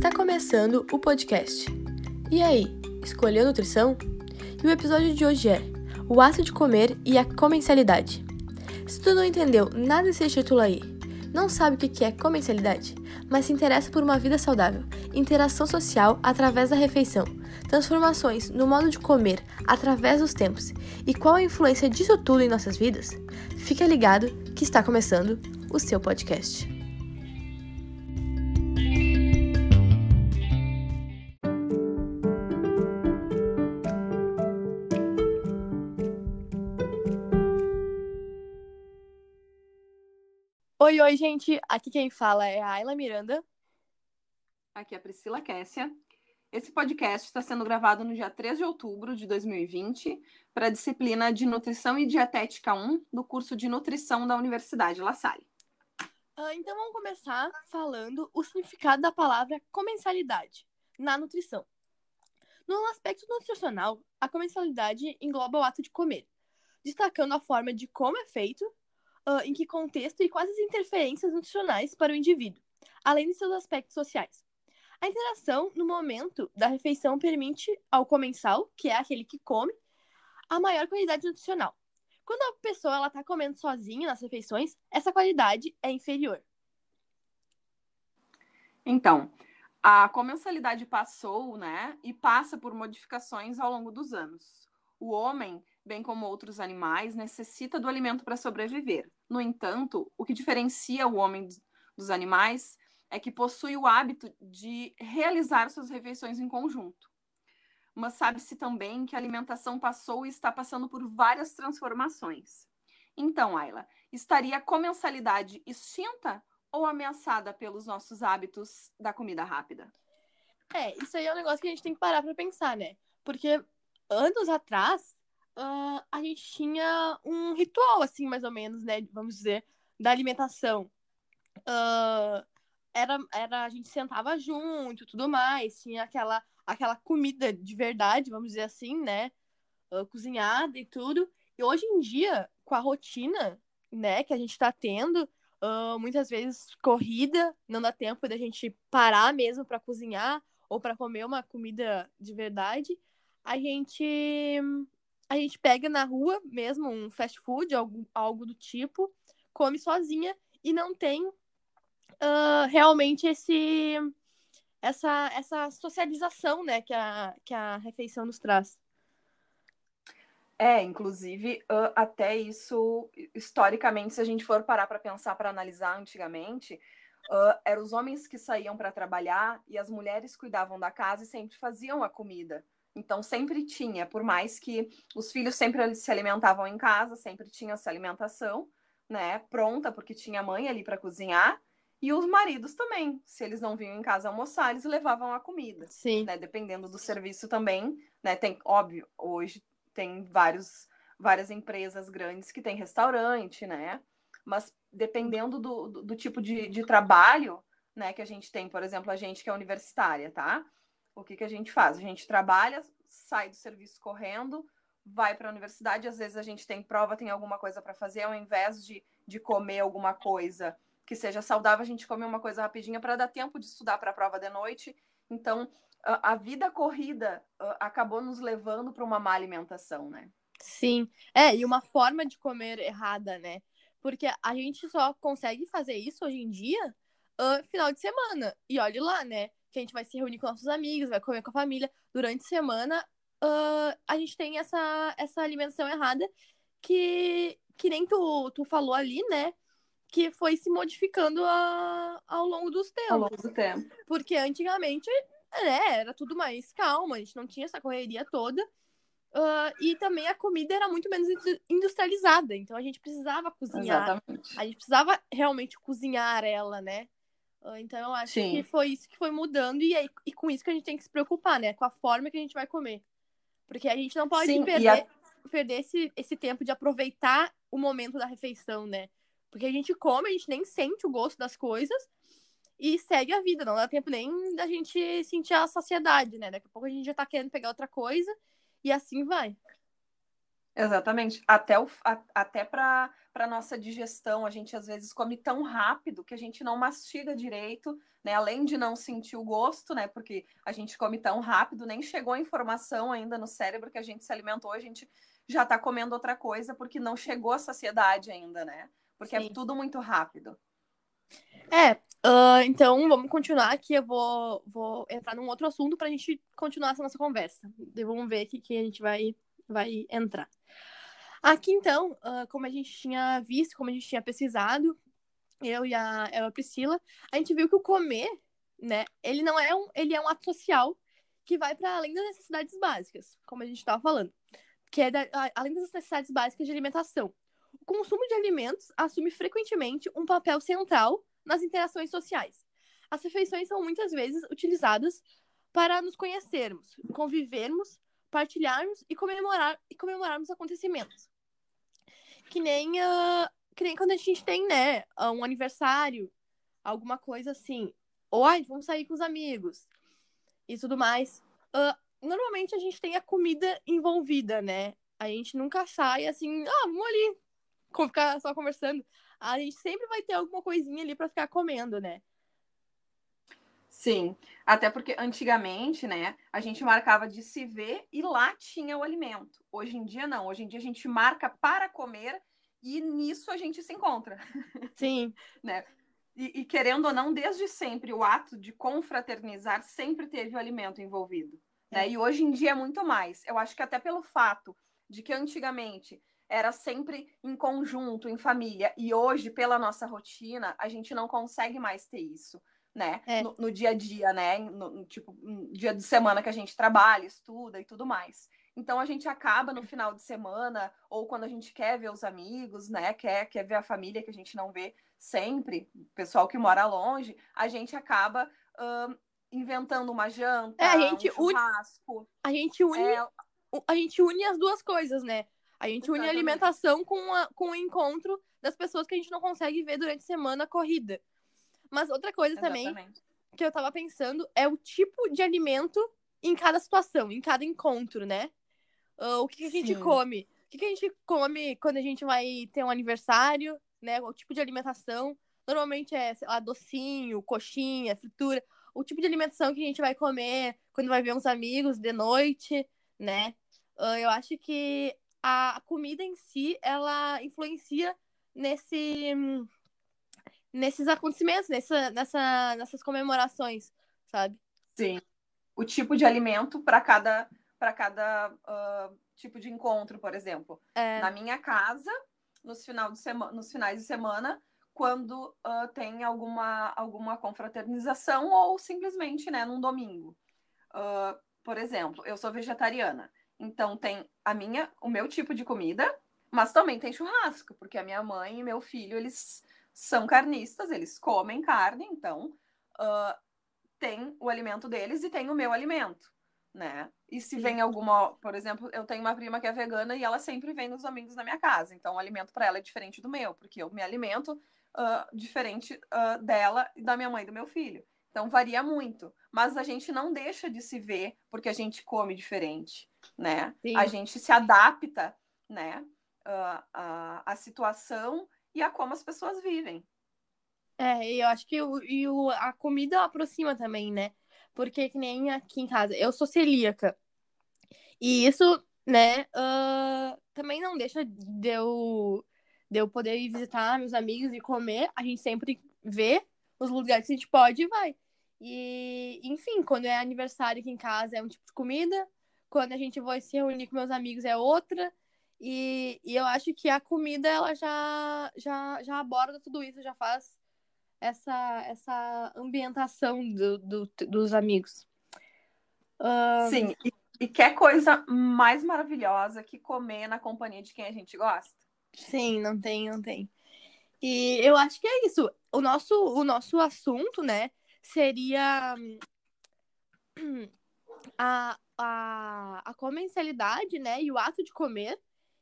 Está começando o podcast. E aí, escolheu nutrição? E o episódio de hoje é O ato de comer e a comensalidade. Se tu não entendeu nada desse título aí, não sabe o que é comensalidade, mas se interessa por uma vida saudável, interação social através da refeição, transformações no modo de comer através dos tempos e qual a influência disso tudo em nossas vidas, fica ligado que está começando o seu podcast. Oi, oi, gente. Aqui quem fala é a Ayla Miranda. Aqui é a Priscila Kessia. Esse podcast está sendo gravado no dia 3 de outubro de 2020 para a disciplina de Nutrição e Dietética 1 do curso de Nutrição da Universidade La Salle. Uh, então vamos começar falando o significado da palavra comensalidade na nutrição. No aspecto nutricional, a comensalidade engloba o ato de comer, destacando a forma de como é feito uh, em que contexto e quais as interferências nutricionais para o indivíduo, além de seus aspectos sociais. A interação no momento da refeição permite ao comensal, que é aquele que come, a maior qualidade nutricional. Quando a pessoa está comendo sozinha nas refeições, essa qualidade é inferior. Então, a comensalidade passou, né, e passa por modificações ao longo dos anos. O homem bem como outros animais, necessita do alimento para sobreviver. No entanto, o que diferencia o homem dos animais é que possui o hábito de realizar suas refeições em conjunto. Mas sabe-se também que a alimentação passou e está passando por várias transformações. Então, Ayla, estaria a comensalidade extinta ou ameaçada pelos nossos hábitos da comida rápida? É, isso aí é um negócio que a gente tem que parar para pensar, né? Porque anos atrás, uh, a gente tinha um ritual, assim, mais ou menos, né? Vamos dizer, da alimentação. Uh, era, era, a gente sentava junto tudo mais, tinha aquela, aquela comida de verdade, vamos dizer assim, né? Uh, cozinhada e tudo. E hoje em dia, com a rotina, né, que a gente tá tendo, uh, muitas vezes corrida, não dá tempo da gente parar mesmo para cozinhar ou para comer uma comida de verdade, a gente a gente pega na rua mesmo um fast food, algo, algo do tipo, come sozinha e não tem uh, realmente esse essa, essa socialização né, que, a, que a refeição nos traz. É, inclusive, uh, até isso, historicamente, se a gente for parar para pensar, para analisar antigamente, uh, eram os homens que saíam para trabalhar e as mulheres cuidavam da casa e sempre faziam a comida. Então sempre tinha, por mais que os filhos sempre se alimentavam em casa, sempre tinha essa alimentação, né, pronta porque tinha mãe ali para cozinhar. E os maridos também, se eles não vinham em casa almoçar, eles levavam a comida. Sim. Né, dependendo do serviço também, né? Tem, óbvio, hoje tem vários, várias empresas grandes que têm restaurante, né? Mas dependendo do, do, do tipo de, de trabalho, né, que a gente tem, por exemplo, a gente que é universitária, tá? O que, que a gente faz? A gente trabalha, sai do serviço correndo, vai para a universidade, às vezes a gente tem prova, tem alguma coisa para fazer, ao invés de, de comer alguma coisa que seja saudável, a gente come uma coisa rapidinha para dar tempo de estudar para a prova de noite. Então, a, vida corrida acabou nos levando para uma má alimentação, né? Sim, é, e uma forma de comer errada, né? Porque a gente só consegue fazer isso hoje em dia uh, final de semana. E olhe lá, né? Que a gente vai se reunir com nossos amigos, vai comer com a família. Durante a semana, uh, a gente tem essa, essa alimentação errada que, que nem tu, tu falou ali, né? Que foi se modificando a, ao longo dos tempos. Ao longo do tempo. Porque antigamente né, era tudo mais calmo, a gente não tinha essa correria toda. Uh, e também a comida era muito menos industrializada, então a gente precisava cozinhar. Exatamente. A gente precisava realmente cozinhar ela, né? Ah, então eu acho Sim. que foi isso que foi mudando e, aí, e com isso que a gente tem que se preocupar, né? Com a forma que a gente vai comer. Porque a gente não pode Sim, perder, a... perder esse, esse tempo de aproveitar o momento da refeição, né? Porque a gente come, a gente nem sente o gosto das coisas e segue a vida. Não dá tempo nem da gente sentir a saciedade, né? Daqui a pouco a gente já tá querendo pegar outra coisa e assim vai. Exatamente. Até, o, a, até para a nossa digestão, a gente às vezes come tão rápido que a gente não mastiga direito, né? Além de não sentir o gosto, né? Porque a gente come tão rápido, nem chegou a informação ainda no cérebro que a gente se alimentou, a gente já está comendo outra coisa porque não chegou a saciedade ainda, né? Porque é Sim. é tudo muito rápido. É, uh, então vamos continuar aqui. Eu vou, vou entrar num outro assunto para a gente continuar essa nossa conversa. vamos ver aqui que a gente vai, vai entrar. Aqui, então, uh, como a gente tinha visto, como a gente tinha pesquisado, eu e a, eu, a Priscila, a gente viu que o comer, né, ele não é um, ele é um ato social que vai para além das necessidades básicas, como a gente estava falando, que é da, além das necessidades básicas de alimentação. O consumo de alimentos assume frequentemente um papel central nas interações sociais. As refeições são muitas vezes utilizadas para nos conhecermos, convivermos, partilharmos e comemorar e comemorarmos acontecimentos. Que nem, uh, que nem quando a gente tem, né, um aniversário, alguma coisa assim. Ou, ai, vamos sair com os amigos e tudo mais. Uh, normalmente a gente tem a comida envolvida, né? A gente nunca sai assim, ah, vamos ali, ficar só conversando. A gente sempre vai ter alguma coisinha ali para ficar comendo, né? Sim, até porque antigamente, né, a gente marcava de se ver e lá tinha o alimento. Hoje em dia não, hoje em dia a gente marca para comer e nisso a gente se encontra. Sim. né? E, e, querendo ou não, desde sempre, o ato de confraternizar sempre teve o alimento envolvido. Né? É. E hoje em dia é muito mais. Eu acho que até pelo fato de que antigamente era sempre em conjunto, em família, e hoje, pela nossa rotina, a gente não consegue mais ter isso né? É. No, no, dia a dia, né? No, no, tipo, no dia de semana que a gente trabalha, estuda e tudo mais. Então a gente acaba no final de semana, ou quando a gente quer ver os amigos, né? Quer, quer ver a família que a gente não vê sempre, pessoal que mora longe, a gente acaba inventando uma janta, é, a gente um churrasco. Une, a gente une. É... A gente une as duas coisas, né? A gente Exatamente. une a alimentação com, a, com o encontro das pessoas que a gente não consegue ver durante a semana corrida. Mas outra coisa Exatamente. também que eu tava pensando é o tipo de alimento em cada situação, em cada encontro, né? Uh, o que, que, a gente Sim. come? O que, que, a gente come quando a gente vai ter um aniversário, né? O tipo de alimentação. Normalmente é, sei lá, docinho, coxinha, fritura. O tipo de alimentação que a gente vai comer quando vai ver uns amigos de noite, né? Uh, eu acho que a comida em si, ela influencia nesse nesses acontecimentos, nessa, nessa, nessas comemorações, sabe? Sim. O tipo de alimento para cada, para cada uh, tipo de encontro, por exemplo. É... Na minha casa, nos, final de semana, nos finais de semana, quando uh, tem alguma, alguma confraternização ou simplesmente né, num domingo. Uh, por exemplo, eu sou vegetariana, então tem a minha, o meu tipo de comida, mas também tem churrasco, porque a minha mãe e meu filho, eles são carnistas, eles comem carne, então uh, tem o alimento deles e tem o meu alimento, né? E se Sim. vem alguma, por exemplo, eu tenho uma prima que é vegana e ela sempre vem nos domingos na minha casa, então o alimento para ela é diferente do meu, porque eu me alimento uh, diferente uh, dela e da minha mãe e do meu filho. Então varia muito, mas a gente não deixa de se ver porque a gente come diferente, né? Sim. A gente se adapta, né? A, a situação e a como as pessoas vivem. É, eu acho que o, e o, a comida aproxima também, né? Porque que nem aqui em casa, eu sou celíaca. E isso, né, uh, também não deixa de eu, de eu poder ir visitar meus amigos e comer. A gente sempre vê os lugares que a gente pode e vai. E, enfim, quando é aniversário aqui em casa é um tipo de comida, quando a gente vai se reunir com meus amigos é outra. E, e eu acho que a comida ela já, já, já aborda tudo isso, já faz essa, essa ambientação do, do dos amigos. Sim, e, e quer coisa mais maravilhosa que comer na companhia de quem a gente gosta? Sim, não tem, não tem. E eu acho que é isso. O nosso, o nosso assunto, né, seria a, a, a comensalidade, né, e o ato de comer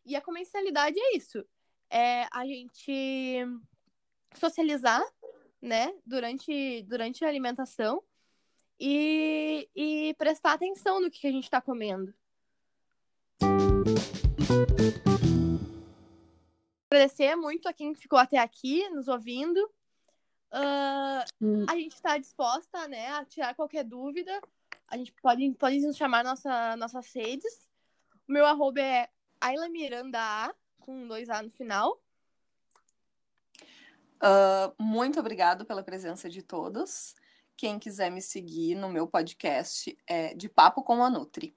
e a comensalidade é isso. É a gente socializar, né, durante, durante a alimentação e, e prestar atenção no que a gente está comendo. agradecer muito a quem ficou até aqui nos ouvindo. Uh. A gente está disposta né, a tirar qualquer dúvida. A gente pode, pode nos chamar nossa, nossas redes. O meu arroba é Ayla Miranda A, com dois A no final. Uh, muito obrigado pela presença de todos. Quem quiser me seguir no meu podcast é De Papo com a Nutri.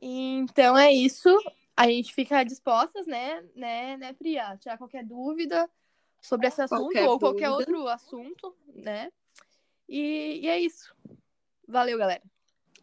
Então é isso. A gente fica dispostas, né, né, né, Priya? Tirar qualquer dúvida sobre esse assunto qualquer ou qualquer dúvida. outro assunto, né? E, e é isso. Valeu, galera.